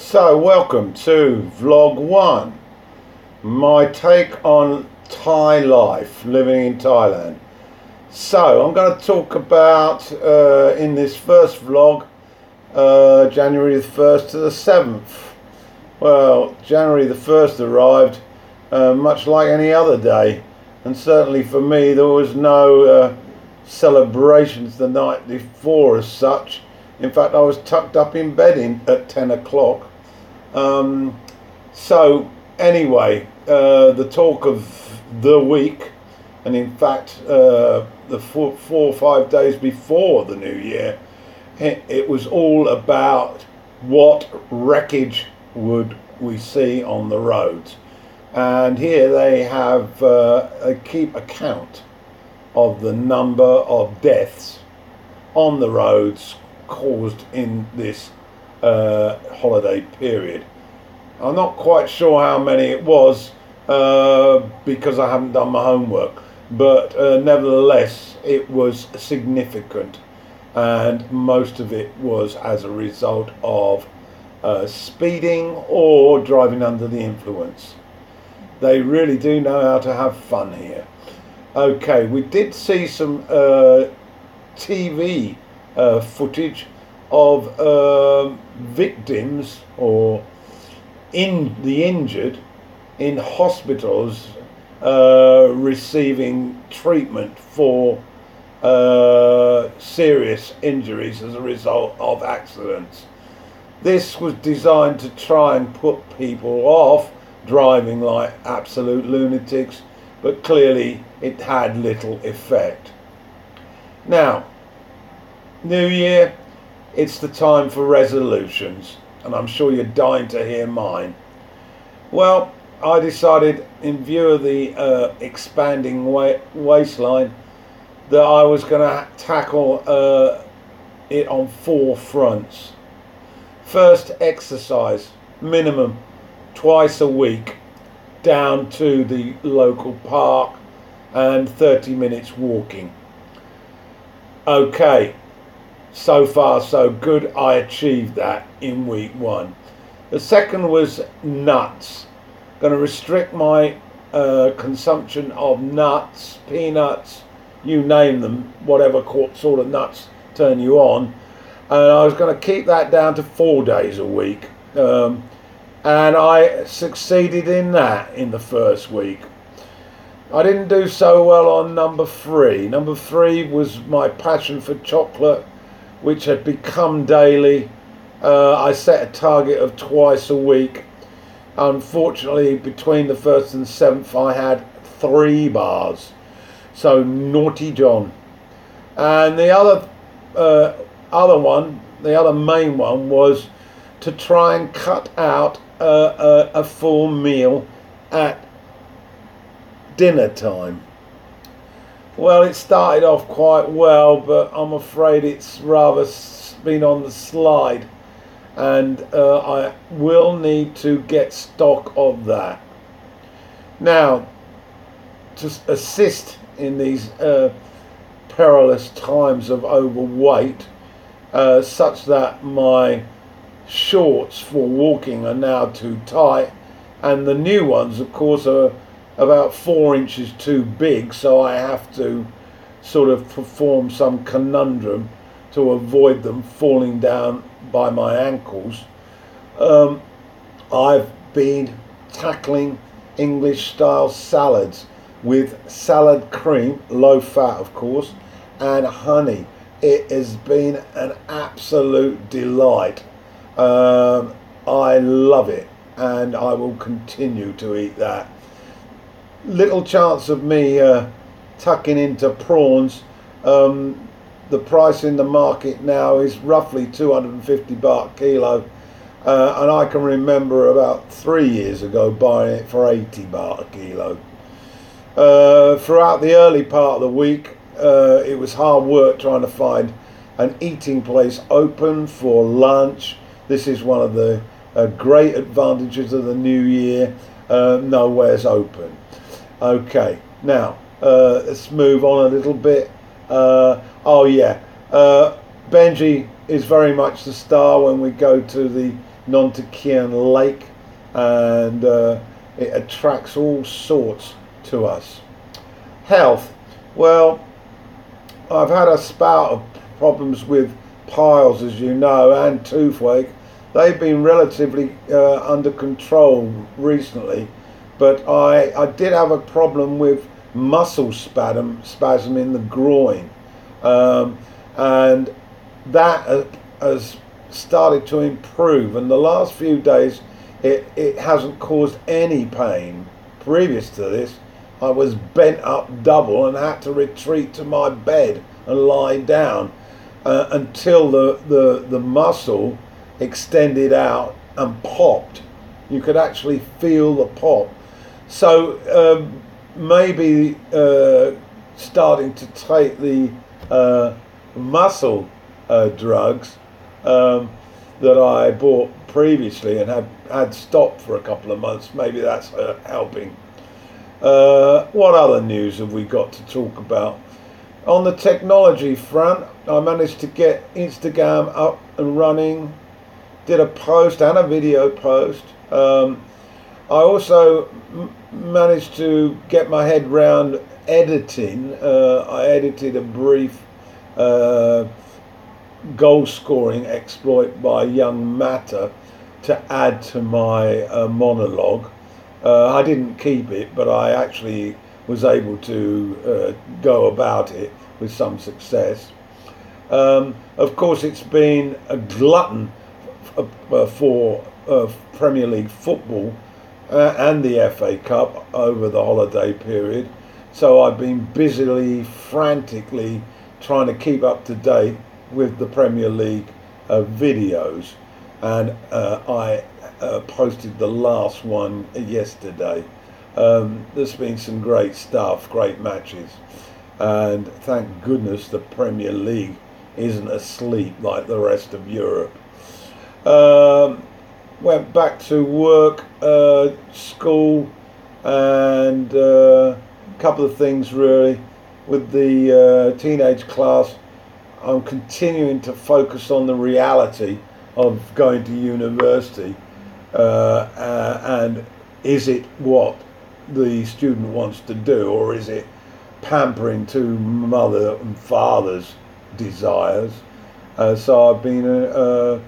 So, welcome to vlog one. My take on Thai life, living in Thailand. So, I'm going to talk about uh, in this first vlog uh, January the 1st to the 7th. Well, January the 1st arrived uh, much like any other day, and certainly for me, there was no uh, celebrations the night before as such. In fact, I was tucked up in bed in, at 10 o'clock um, so, anyway, uh, the talk of the week, and in fact, uh, the four, four, or five days before the new year, it, it was all about what wreckage would we see on the roads. And here they have uh, a keep account of the number of deaths on the roads caused in this uh, holiday period. I'm not quite sure how many it was uh, because I haven't done my homework, but uh, nevertheless, it was significant, and most of it was as a result of uh, speeding or driving under the influence. They really do know how to have fun here. Okay, we did see some uh, TV uh, footage of um, victims or in the injured in hospitals uh, receiving treatment for uh, serious injuries as a result of accidents. This was designed to try and put people off driving like absolute lunatics, but clearly it had little effect. Now, New Year, it's the time for resolutions, and I'm sure you're dying to hear mine. Well, I decided, in view of the uh, expanding wa- waistline, that I was going to tackle uh, it on four fronts. First, exercise, minimum twice a week, down to the local park, and 30 minutes walking. Okay, so far so good. I achieved that in week one. The second was nuts. Going to restrict my uh, consumption of nuts, peanuts, you name them, whatever sort of nuts turn you on. And I was going to keep that down to four days a week. Um, and I succeeded in that in the first week. I didn't do so well on number three. Number three was my passion for chocolate which had become daily. Uh, I set a target of twice a week. Unfortunately, between the first and seventh, I had three bars. So naughty John. And the other, uh, other one, the other main one was to try and cut out a, a, a full meal at dinner time. Well, it started off quite well, but I'm afraid it's rather been on the slide, and uh, I will need to get stock of that. Now, to assist in these uh, perilous times of overweight, uh, such that my shorts for walking are now too tight, and the new ones, of course, are about four inches too big, so I have to sort of perform some conundrum to avoid them falling down by my ankles. Um, I've been tackling English style salads with salad cream, low fat of course, and honey. It has been an absolute delight. Um, I love it and I will continue to eat that little chance of me uh, tucking into prawns. Um, the price in the market now is roughly 250 baht kilo, uh, and I can remember about three years ago buying it for 80 baht a kilo. Uh, throughout the early part of the week, uh, it was hard work trying to find an eating place open for lunch. This is one of the uh, great advantages of the new year. Uh, nowhere's open. Okay, now uh, let's move on a little bit. Uh, oh yeah, uh, Benji is very much the star when we go to the Nantucket Lake, and uh, it attracts all sorts to us. Health, well, I've had a spout of problems with piles, as you know, and toothache. They've been relatively uh, under control recently, but I, I did have a problem with muscle spasm, spasm in the groin. Um, and that has started to improve. And the last few days, it, it hasn't caused any pain. Previous to this, I was bent up double and had to retreat to my bed and lie down uh, until the, the, the muscle extended out and popped. You could actually feel the pop. So um, maybe uh, starting to take the uh, muscle uh, drugs um, that I bought previously and had, had stopped for a couple of months, maybe that's uh, helping. Uh, what other news have we got to talk about? On the technology front, I managed to get Instagram up and running, did a post and a video post. Um, I also m- managed to get my head round editing. Uh, I edited a brief uh, goal scoring exploit by young Matter to add to my uh, monologue. Uh, I didn't keep it, but I actually was able to uh, go about it with some success. Um, of course, it's been a glutton uh, for uh, Premier League football uh, and the FA Cup over the holiday period. So I've been busily, frantically trying to keep up to date with the Premier League uh, videos, and uh, I uh, posted the last one yesterday. Um, there's been some great stuff, great matches, and thank goodness the Premier League isn't asleep like the rest of Europe. Um, went back to work, uh, school, and uh, a couple of things really with the uh, teenage class. I'm continuing to focus on the reality of going to university uh, uh, and is it what the student wants to do or is it pampering to mother and father's desires? Uh, so I've been uh, uh,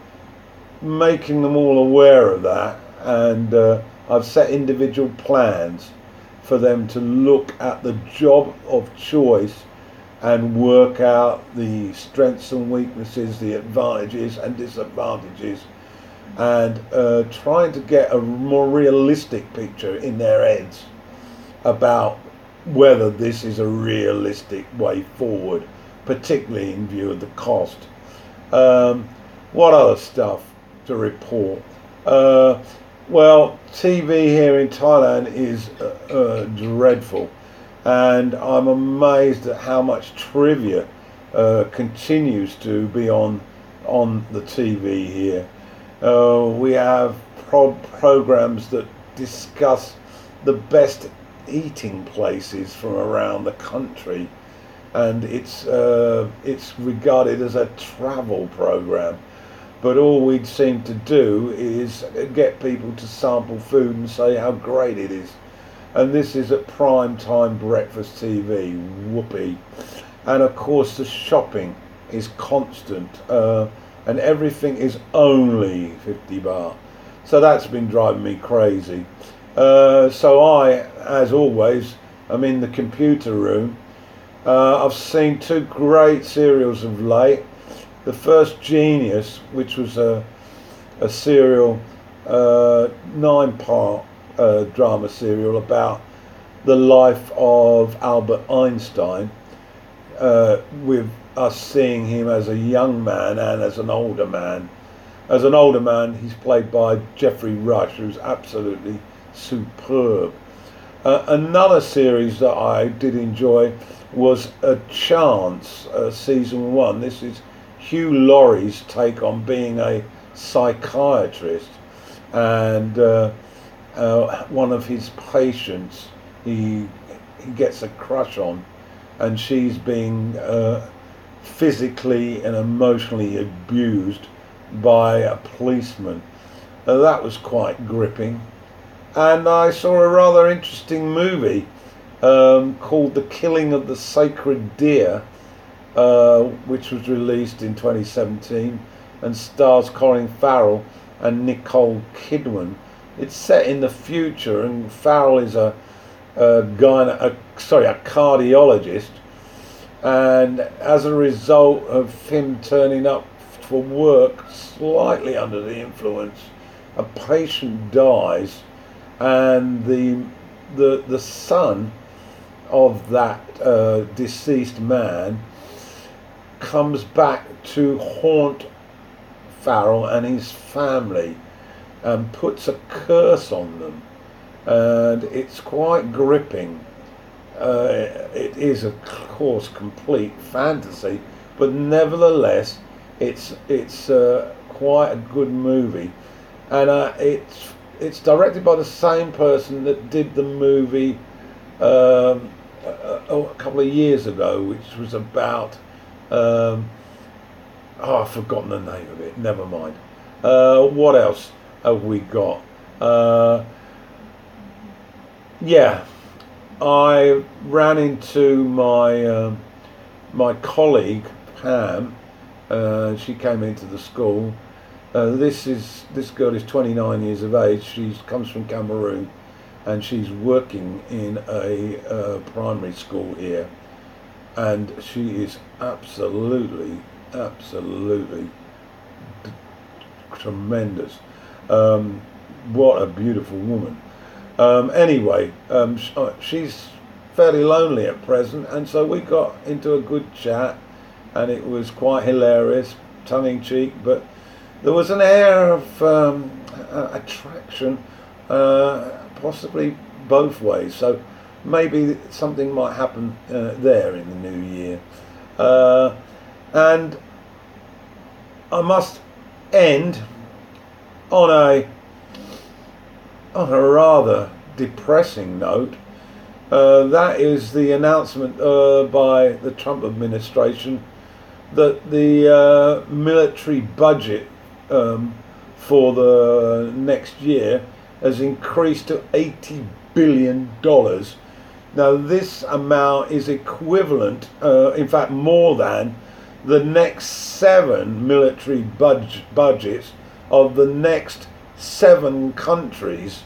making them all aware of that and uh, I've set individual plans for them to look at the job of choice and work out the strengths and weaknesses, the advantages and disadvantages, and uh, trying to get a more realistic picture in their heads about whether this is a realistic way forward, particularly in view of the cost. Um, what other stuff report? Uh, well, TV here in Thailand is uh, uh, dreadful and I'm amazed at how much trivia uh, continues to be on on the TV here. Uh, we have pro- programs that discuss the best eating places from around the country, and it's uh, it's regarded as a travel program. But all we'd seem to do is get people to sample food and say how great it is and this is at prime time breakfast TV. Whoopee. And of course, the shopping is constant, uh, and everything is only 50 baht. So that's been driving me crazy. Uh, so I, as always, am in the computer room. Uh, I've seen two great serials of late. The first, Genius, which was a, a serial, uh, nine part uh, drama serial about the life of Albert Einstein, uh, with us seeing him as a young man and as an older man. As an older man, he's played by Geoffrey Rush, who's absolutely superb. Uh, another series that I did enjoy was A Chance, uh, season one. This is Hugh Laurie's take on being a psychiatrist, and uh, uh, one of his patients he he gets a crush on, and she's being uh, physically and emotionally abused by a policeman, that was quite gripping. And I saw a rather interesting movie um, called The Killing of the Sacred Deer, uh, which was released in 2017 and stars Colin Farrell and Nicole Kidman. It's set in the future, and Farrell is a, a guy, a, sorry, a cardiologist, and as a result of him turning up for work slightly under the influence, a patient dies, and the the the son of that uh, deceased man comes back to haunt Farrell and his family and puts a curse on them. And it's quite gripping. Uh, it is, of course, complete fantasy, but nevertheless, it's it's uh, quite a good movie, and uh, it's it's directed by the same person that did the movie um, a, a, couple of years ago, which was about um, oh, I've forgotten the name of it. Never mind. Uh, what else have we got? Uh, yeah, I ran into my uh, my colleague Pam. Uh, she came into the school. Uh, this is this girl is 29 years of age. She comes from Cameroon, and she's working in a uh, primary school here, and she is absolutely absolutely tremendous. Um, what a beautiful woman. Um, anyway, um, uh, she's fairly lonely at present, and so we got into a good chat, and it was quite hilarious, tongue in cheek, but there was an air of um, attraction, uh, possibly both ways. So maybe something might happen uh, there in the new year. Uh, and I must end on a on a rather depressing note. Uh, that is the announcement uh, by the Trump administration that the uh, military budget um, for the next year has increased to 80 billion dollars now, this amount is equivalent, uh, in fact, more than the next seven military budg- budgets of the next seven countries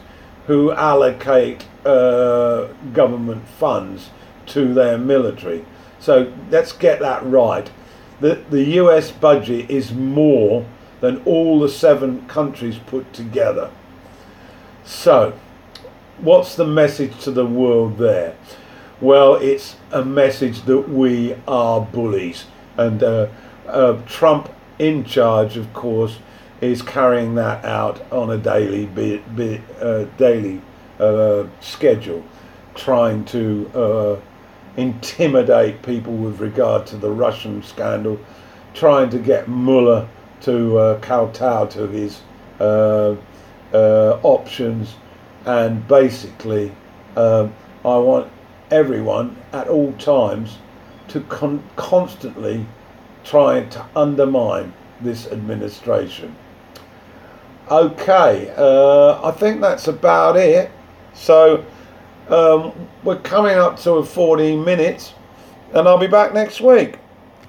who allocate uh, government funds to their military. So let's get that right. The, the US budget is more than all the seven countries put together. So, what's the message to the world there? Well, it's a message that we are bullies, and uh, uh, Trump, in charge, of course, is carrying that out on a daily, be, be, uh, daily uh, schedule, trying to uh, intimidate people with regard to the Russian scandal, trying to get Mueller to uh, kowtow to his options and basically um, I want everyone at all times to con- constantly try to undermine this administration. Okay, uh, I think that's about it. So um, we're coming up to 14 minutes, and I'll be back next week.